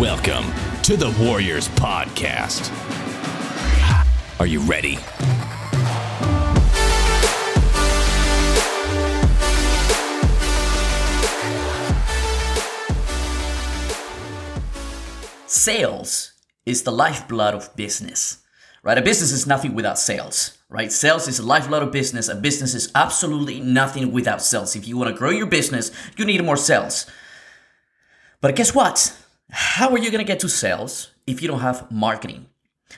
Welcome to the Warriors Podcast. Are you ready? Sales is the lifeblood of business, right? A business is nothing without sales, right? Sales is the lifeblood of business. A business is absolutely nothing without sales. If you want to grow your business, you need more sales. But guess what? How are you going to get to sales if you don't have marketing?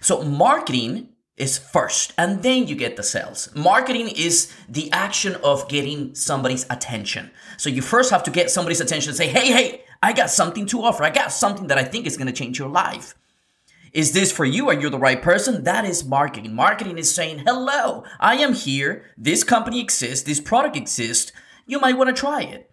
So, marketing is first, and then you get the sales. Marketing is the action of getting somebody's attention. So, you first have to get somebody's attention and say, hey, hey, I got something to offer. I got something that I think is going to change your life. Is this for you? Are you the right person? That is marketing. Marketing is saying, hello, I am here. This company exists. This product exists. You might want to try it.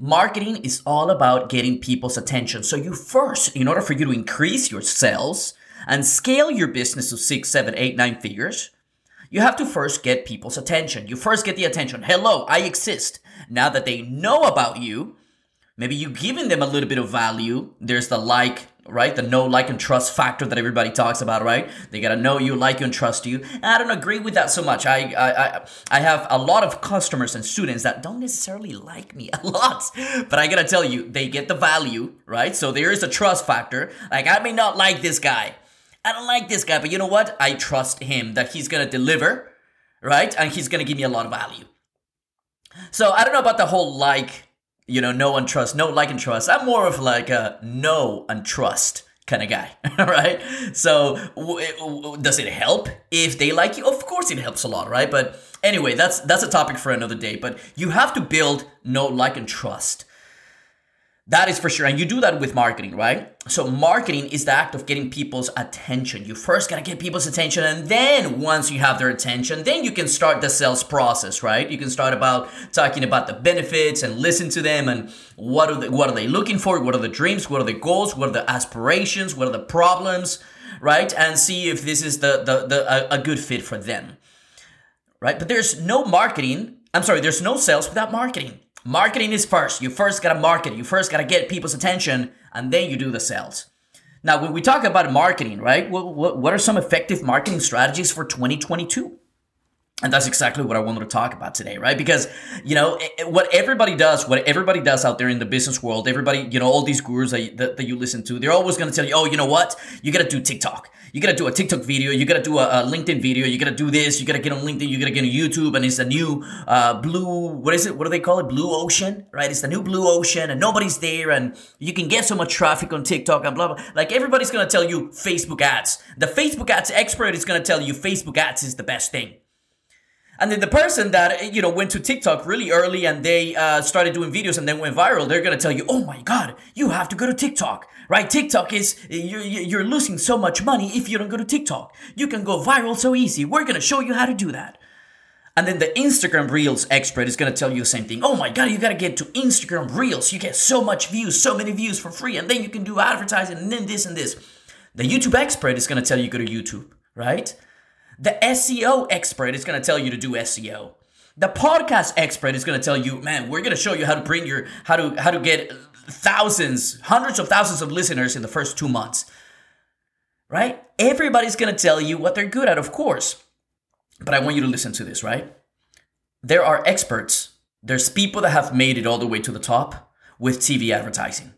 Marketing is all about getting people's attention. So you first, in order for you to increase your sales and scale your business to six, seven, eight, nine figures, you have to first get people's attention. You first get the attention. Hello, I exist. Now that they know about you, maybe you giving them a little bit of value. There's the like, right? The know, like, and trust factor that everybody talks about, right? They gotta know you, like you, and trust you. I don't agree with that so much. I, I, I, I have a lot of customers and students that don't necessarily like me a lot, but I gotta tell you, they get the value, right? So there is a trust factor. Like I may not like this guy, I don't like this guy, but you know what? I trust him that he's gonna deliver, right? And he's gonna give me a lot of value. So I don't know about the whole like you know, no and trust, know, like, and trust. I'm more of like a no and trust kind of guy, right? So, w- w- does it help if they like you? Of course, it helps a lot, right? But anyway, that's that's a topic for another day. But you have to build no like, and trust. That is for sure. And you do that with marketing, right? So, marketing is the act of getting people's attention. You first gotta get people's attention, and then once you have their attention, then you can start the sales process, right? You can start about talking about the benefits and listen to them and what are they, what are they looking for? What are the dreams? What are the goals? What are the aspirations? What are the problems? Right? And see if this is the, the, the a, a good fit for them. Right? But there's no marketing. I'm sorry, there's no sales without marketing. Marketing is first. You first gotta market. You first gotta get people's attention, and then you do the sales. Now, when we talk about marketing, right? What, what, what are some effective marketing strategies for 2022? And that's exactly what I wanted to talk about today, right? Because, you know, what everybody does, what everybody does out there in the business world, everybody, you know, all these gurus that, that, that you listen to, they're always going to tell you, oh, you know what? You got to do TikTok. You got to do a TikTok video. You got to do a, a, LinkedIn video. You got to do this. You got to get on LinkedIn. You got to get on YouTube. And it's a new uh, blue, what is it? What do they call it? Blue ocean, right? It's the new blue ocean and nobody's there. And you can get so much traffic on TikTok and blah, blah. Like everybody's going to tell you Facebook ads. The Facebook ads expert is going to tell you Facebook ads is the best thing. And then the person that you know went to TikTok really early and they uh, started doing videos and then went viral, they're gonna tell you, "Oh my God, you have to go to TikTok, right? TikTok is you're, you're losing so much money if you don't go to TikTok. You can go viral so easy. We're gonna show you how to do that." And then the Instagram Reels expert is gonna tell you the same thing. Oh my God, you gotta get to Instagram Reels. You get so much views, so many views for free, and then you can do advertising and then this and this. The YouTube expert is gonna tell you go to YouTube, right? The SEO expert is going to tell you to do SEO. The podcast expert is going to tell you, man, we're going to show you how to bring your how to how to get thousands, hundreds of thousands of listeners in the first 2 months. Right? Everybody's going to tell you what they're good at, of course. But I want you to listen to this, right? There are experts. There's people that have made it all the way to the top with TV advertising.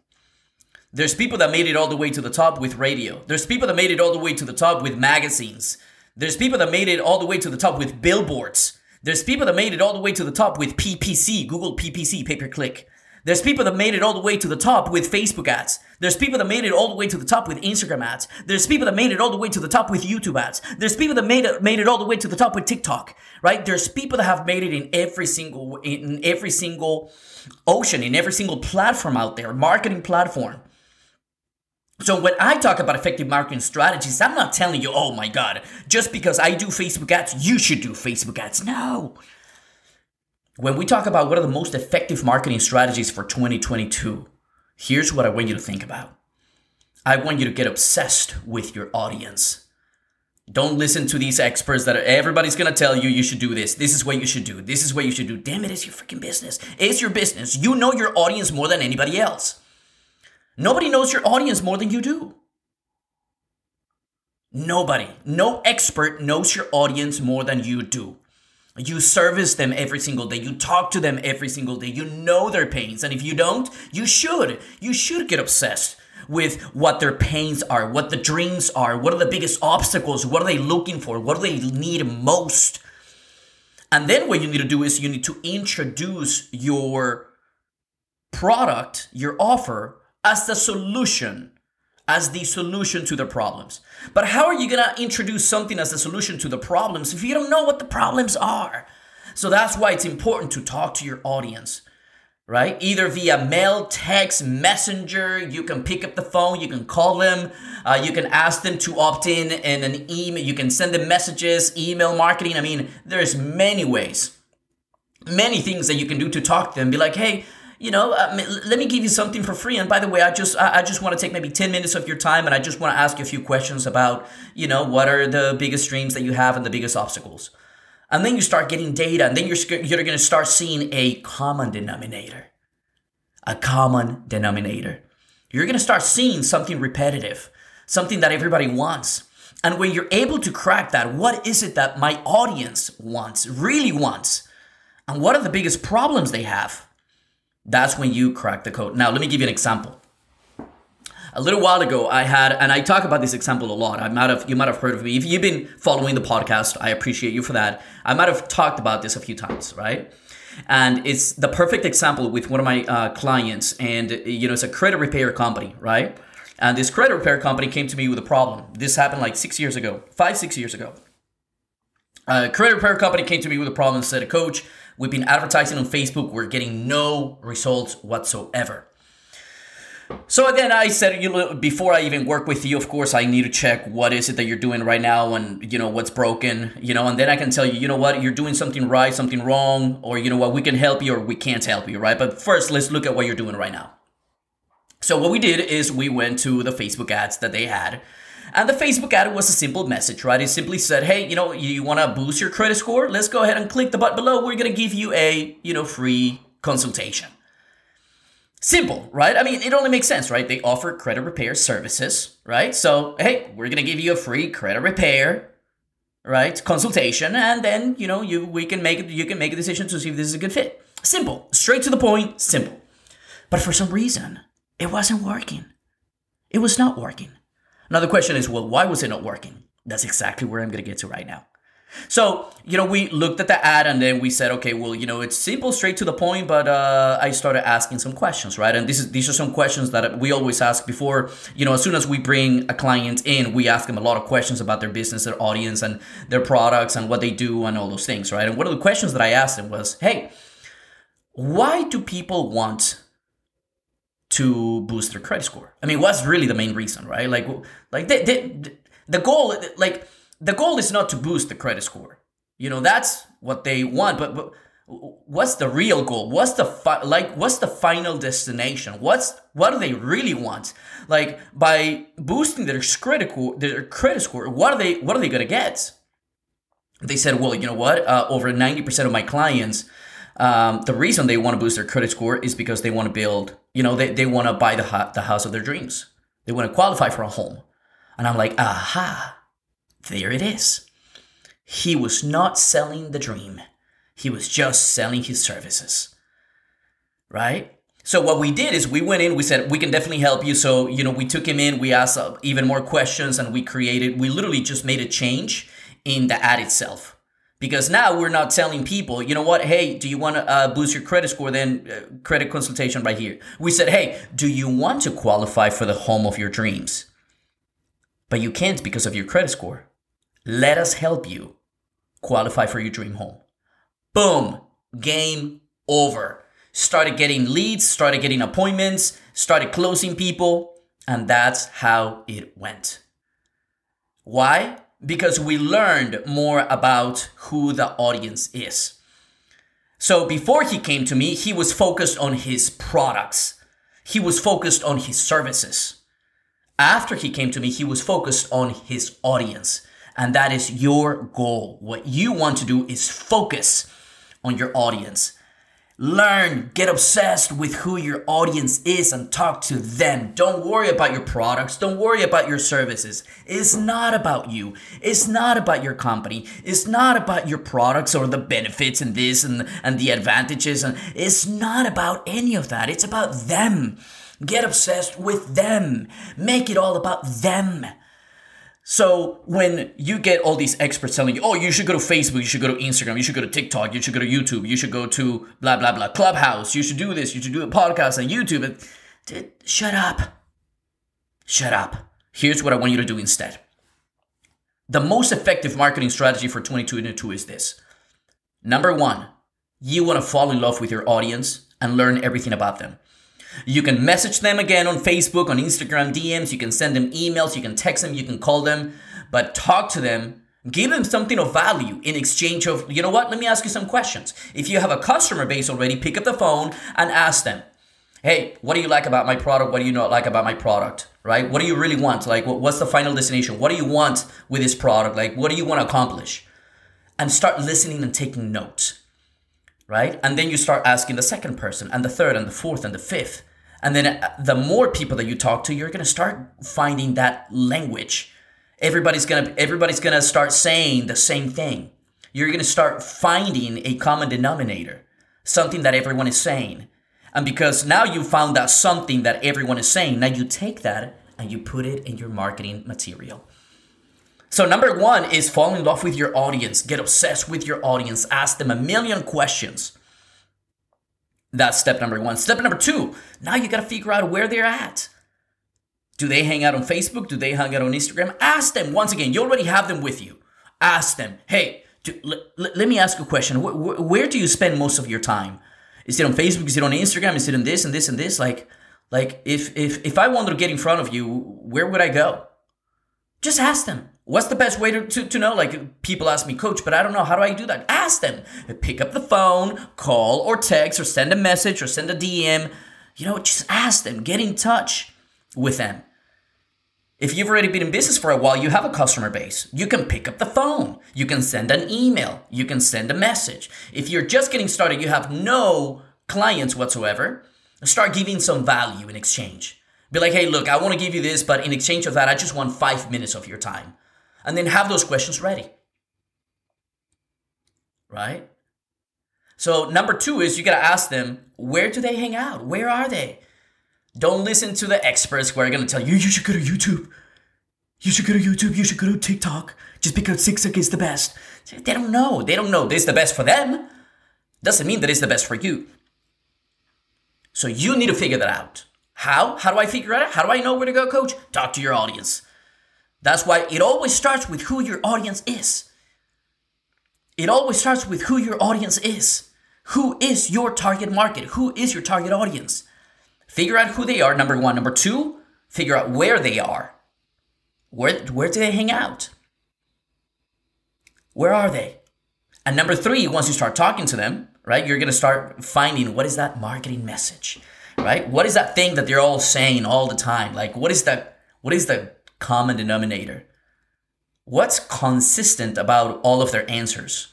There's people that made it all the way to the top with radio. There's people that made it all the way to the top with magazines. There's people that made it all the way to the top with billboards. There's people that made it all the way to the top with PPC, Google PPC, pay per click. There's people that made it all the way to the top with Facebook ads. There's people that made it all the way to the top with Instagram ads. There's people that made it all the way to the top with YouTube ads. There's people that made it made it all the way to the top with TikTok, right? There's people that have made it in every single in every single ocean, in every single platform out there, marketing platform. So when I talk about effective marketing strategies, I'm not telling you, oh my God, just because I do Facebook ads, you should do Facebook ads. No. When we talk about what are the most effective marketing strategies for 2022, here's what I want you to think about. I want you to get obsessed with your audience. Don't listen to these experts that are, everybody's gonna tell you you should do this. This is what you should do. This is what you should do. Damn it, it's your freaking business. It's your business. You know your audience more than anybody else. Nobody knows your audience more than you do. Nobody, no expert knows your audience more than you do. You service them every single day. You talk to them every single day. You know their pains. And if you don't, you should. You should get obsessed with what their pains are, what the dreams are, what are the biggest obstacles, what are they looking for, what do they need most. And then what you need to do is you need to introduce your product, your offer, as the solution as the solution to the problems. But how are you gonna introduce something as the solution to the problems if you don't know what the problems are? So that's why it's important to talk to your audience, right? Either via mail, text, messenger. You can pick up the phone, you can call them, uh, you can ask them to opt in in an email, you can send them messages, email marketing. I mean, there's many ways, many things that you can do to talk to them. Be like, hey, you know, uh, let me give you something for free. And by the way, I just I, just want to take maybe ten minutes of your time, and I just want to ask you a few questions about, you know, what are the biggest dreams that you have and the biggest obstacles. And then you start getting data, and then you're you're going to start seeing a common denominator, a common denominator. You're going to start seeing something repetitive, something that everybody wants. And when you're able to crack that, what is it that my audience wants, really wants? And what are the biggest problems they have? That's when you crack the code. Now, let me give you an example. A little while ago, I had, and I talk about this example a lot. I might have, you might have heard of me. If you've been following the podcast, I appreciate you for that. I might have talked about this a few times, right? And it's the perfect example with one of my uh, clients, and you know, it's a credit repair company, right? And this credit repair company came to me with a problem. This happened like six years ago, five, six years ago. A credit repair company came to me with a problem and said, Coach, We've been advertising on Facebook. We're getting no results whatsoever. So again, I said you know, before I even work with you, of course, I need to check what is it that you're doing right now, and you know what's broken, you know, and then I can tell you, you know what, you're doing something right, something wrong, or you know what, we can help you or we can't help you, right? But first, let's look at what you're doing right now. So what we did is we went to the Facebook ads that they had, and the Facebook ad was a simple message, right? It simply said, hey, you know, you want to boost your credit score? Let's go ahead and click the button below. We're going to give you a, you know, free consultation. Simple, right? I mean, it only makes sense, right? They offer credit repair services, right? So, hey, we're going to give you a free credit repair, right? Consultation and then, you know, you we can make you can make a decision to see if this is a good fit. Simple, straight to the point, simple. But for some reason, it wasn't working. It was not working. Now the question is, well, why was it not working? That's exactly where I'm going to get to right now. So, you know, we looked at the ad and then we said, okay, well, you know, it's simple, straight to the point, but uh, I started asking some questions, right? And this is these are some questions that we always ask before, you know, as soon as we bring a client in, we ask them a lot of questions about their business, their audience, and their products and what they do and all those things, right? And one of the questions that I asked them was, hey, why do people want to boost their credit score. I mean, what's really the main reason, right? Like, like they, they, the goal, like the goal is not to boost the credit score. You know, that's what they want. But, but what's the real goal? What's the fi- like? What's the final destination? What's what do they really want? Like by boosting their credit score, their credit score, what are they? What are they gonna get? They said, well, you know what? Uh, over ninety percent of my clients um, the reason they want to boost their credit score is because they want to build, you know, they, they want to buy the, the house of their dreams. They want to qualify for a home. And I'm like, aha, there it is. He was not selling the dream, he was just selling his services. Right? So what we did is we went in, we said, we can definitely help you. So, you know, we took him in, we asked uh, even more questions, and we created, we literally just made a change in the ad itself because now we're not telling people, you know what, hey, do you want to uh, boost your credit score? Then uh, credit consultation right here. We said, hey, do you want to qualify for the home of your dreams? But you can't because of your credit score. Let us help you qualify for your dream home. Boom, game over. Started getting leads, started getting appointments, started closing people, and that's how it went. Why? Because we learned more about who the audience is. So before he came to me, he was focused on his products. He was focused on his services. After he came to me, he was focused on his audience. And that is your goal. What you want to do is focus on your audience. Learn, get obsessed with who your audience is and talk to them. Don't worry about your products. Don't worry about your services. It's not about you. It's not about your company. It's not about your products or the benefits and this and, and the advantages. And it's not about any of that. It's about them. Get obsessed with them. Make it all about them. So when you get all these experts telling you, oh, you should go to Facebook, you should go to Instagram, you should go to TikTok, you should go to YouTube, you should go to blah blah blah Clubhouse, you should do this, you should do a podcast on YouTube. And, dude, shut up. Shut up. Here's what I want you to do instead. The most effective marketing strategy for 2022 is this. Number one, you want to fall in love with your audience and learn everything about them. You can message them again on Facebook, on Instagram DMs, you can send them emails, you can text them, you can call them, but talk to them. Give them something of value in exchange of, you know what, let me ask you some questions. If you have a customer base already, pick up the phone and ask them, hey, what do you like about my product? What do you not like about my product? Right? What do you really want? Like, what's the final destination? What do you want with this product? Like, what do you want to accomplish? And start listening and taking notes right? And then you start asking the second person and the third and the fourth and the fifth. And then uh, the more people that you talk to, you're going to start finding that language. Everybody's going to everybody's going to start saying the same thing. You're going to start finding a common denominator, something that everyone is saying. And because now you found that something that everyone is saying, now you take that and you put it in your marketing material. So, number one is fall in love with your audience, get obsessed with your audience, ask them a million questions. That's step number one. Step number two, now you got to figure out where they're at. Do they hang out on Facebook? Do they hang out on Instagram? Ask them. Once again, you already have them with you. Ask them, hey, do, l- l- let me ask you a question. Where, where, where do you spend most of your time? Is it on Facebook? Is it on Instagram? Is it on this and this and this? Like, like if if if I wanted to get in front of you, where would I go? Just ask them. What's the best way to, to, to, know? Like, people ask me, coach, but I don't know. How do I do that? Ask them. Pick up the phone, call or text or send a message or send a DM. You know, just ask them. Get in touch with them. If you've already been in business for a while, you have a customer base. You can pick up the phone. You can send an email. You can send a message. If you're just getting started, you have no clients whatsoever, start giving some value in exchange. Be like, hey, look, I want to give you this, but in exchange of that, I just want five minutes of your time and then have those questions ready. Right? So, number two is you got to ask them, where do they hang out? Where are they? Don't listen to the experts who are going to tell you, you should go to YouTube. You should go to YouTube. You should go to TikTok just because TikTok is the best. They don't know. They don't know this is the best for them. Doesn't mean that it's the best for you. So you need to figure that out. How? How do I figure it out? How do I know where to go, coach? Talk to your audience. That's why it always starts with who your audience is. It always starts with who your audience is. Who is your target market? Who is your target audience? Figure out who they are, number one. Number two, figure out where they are. Where, where do they hang out? Where are they? And number three, once you start talking to them, right, you're gonna start finding what is that marketing message, right? What is that thing that they're all saying all the time? Like, what is that? What is the common denominator? What's consistent about all of their answers?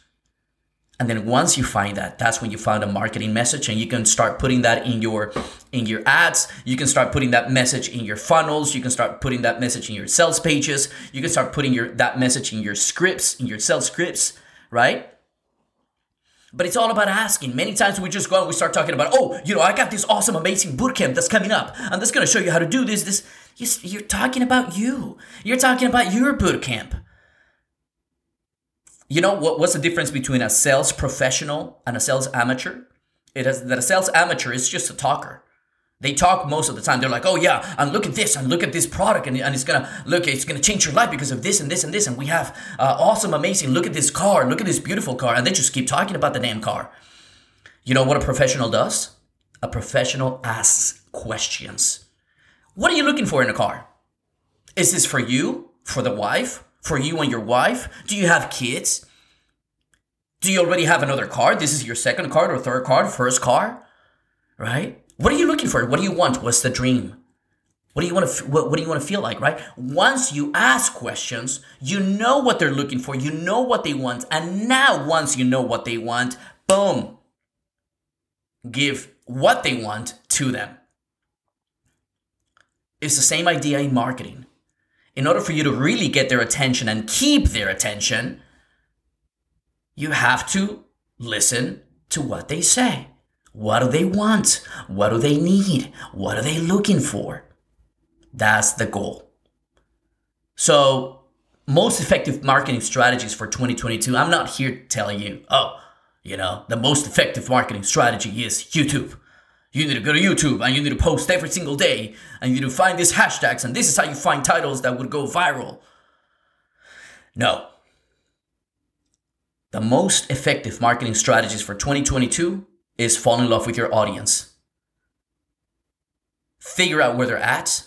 And then once you find that, that's when you find a marketing message and you can start putting that in your in your ads, you can start putting that message in your funnels, you can start putting that message in your sales pages, you can start putting your that message in your scripts, in your sales scripts, right? But it's all about asking. Many times we just go and we start talking about, oh, you know, I got this awesome, amazing bootcamp that's coming up. I'm just gonna show you how to do this. This you're talking about you. You're talking about your boot camp. You know what, what's the difference between a sales professional and a sales amateur? It is that a sales amateur is just a talker. They talk most of the time. They're like, oh yeah, and look at this, and look at this product, and, and it's gonna look, it's gonna change your life because of this and this and this, and we have uh, awesome, amazing. Look at this car, look at this beautiful car, and they just keep talking about the damn car. You know what a professional does? A professional asks questions. What are you looking for in a car? Is this for you? For the wife? For you and your wife? Do you have kids? Do you already have another car? This is your second car or third car, first car? Right? What are you looking for? What do you want? What's the dream? What do you want to what, what do you want to feel like, right? Once you ask questions, you know what they're looking for, you know what they want, and now once you know what they want, boom. give what they want to them. It's the same idea in marketing. In order for you to really get their attention and keep their attention, you have to listen to what they say. What do they want? What do they need? What are they looking for? That's the goal. So, most effective marketing strategies for 2022. I'm not here to tell you, oh, you know, the most effective marketing strategy is YouTube. You need to go to YouTube and you need to post every single day and you need to find these hashtags and this is how you find titles that would go viral. No. The most effective marketing strategies for 2022 is fall in love with your audience. Figure out where they're at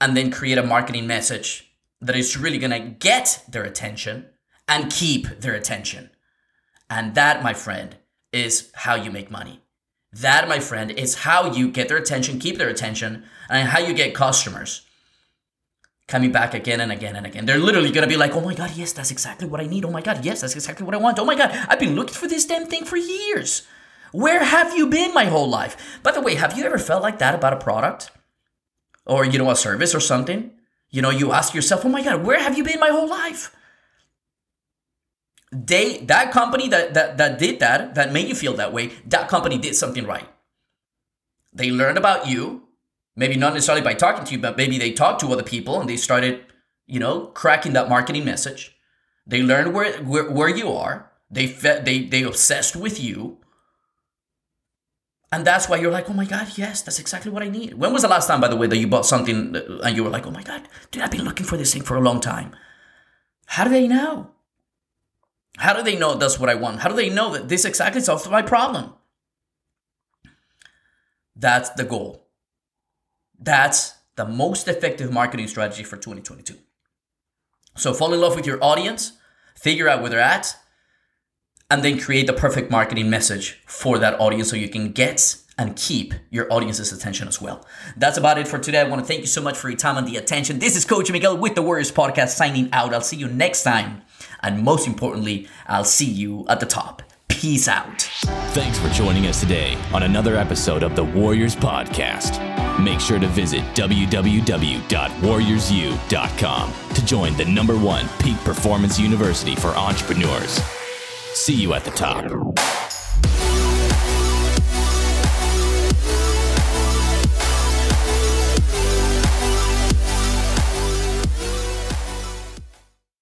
and then create a marketing message that is really going to get their attention and keep their attention. And that, my friend, is how you make money. That, my friend, is how you get their attention, keep their attention, and how you get customers coming back again and again and again. They're literally gonna be like, oh my God, yes, that's exactly what I need. Oh my God, yes, that's exactly what I want. Oh my God, I've been looking for this damn thing for years. Where have you been my whole life? By the way, have you ever felt like that about a product? Or, you know, a service or something? You know, you ask yourself, oh my God, where have you been my whole life? they that company that, that that did that that made you feel that way that company did something right they learned about you maybe not necessarily by talking to you but maybe they talked to other people and they started you know cracking that marketing message they learned where where, where you are they fed they they obsessed with you and that's why you're like oh my god yes that's exactly what i need when was the last time by the way that you bought something uh, and you were like oh my god dude i've been looking for this thing for a long time how do they know how do they know that's what I want? How do they know that this exactly solves my problem? That's the goal. That's the most effective marketing strategy for 2022. So fall in love with your audience, figure out where they're at, and then create the perfect marketing message for that audience so you can get and keep your audience's attention as well. That's about it for today. I want to thank you so much for your time and the attention. This is Coach Miguel with the Warriors Podcast signing out. I'll see you next time and most importantly, I'll see you at the top. Peace out. Thanks for joining us today on another episode of the Warriors Podcast. Make sure to visit www.warriorsu.com to join the number one peak performance university for entrepreneurs. See you at the top.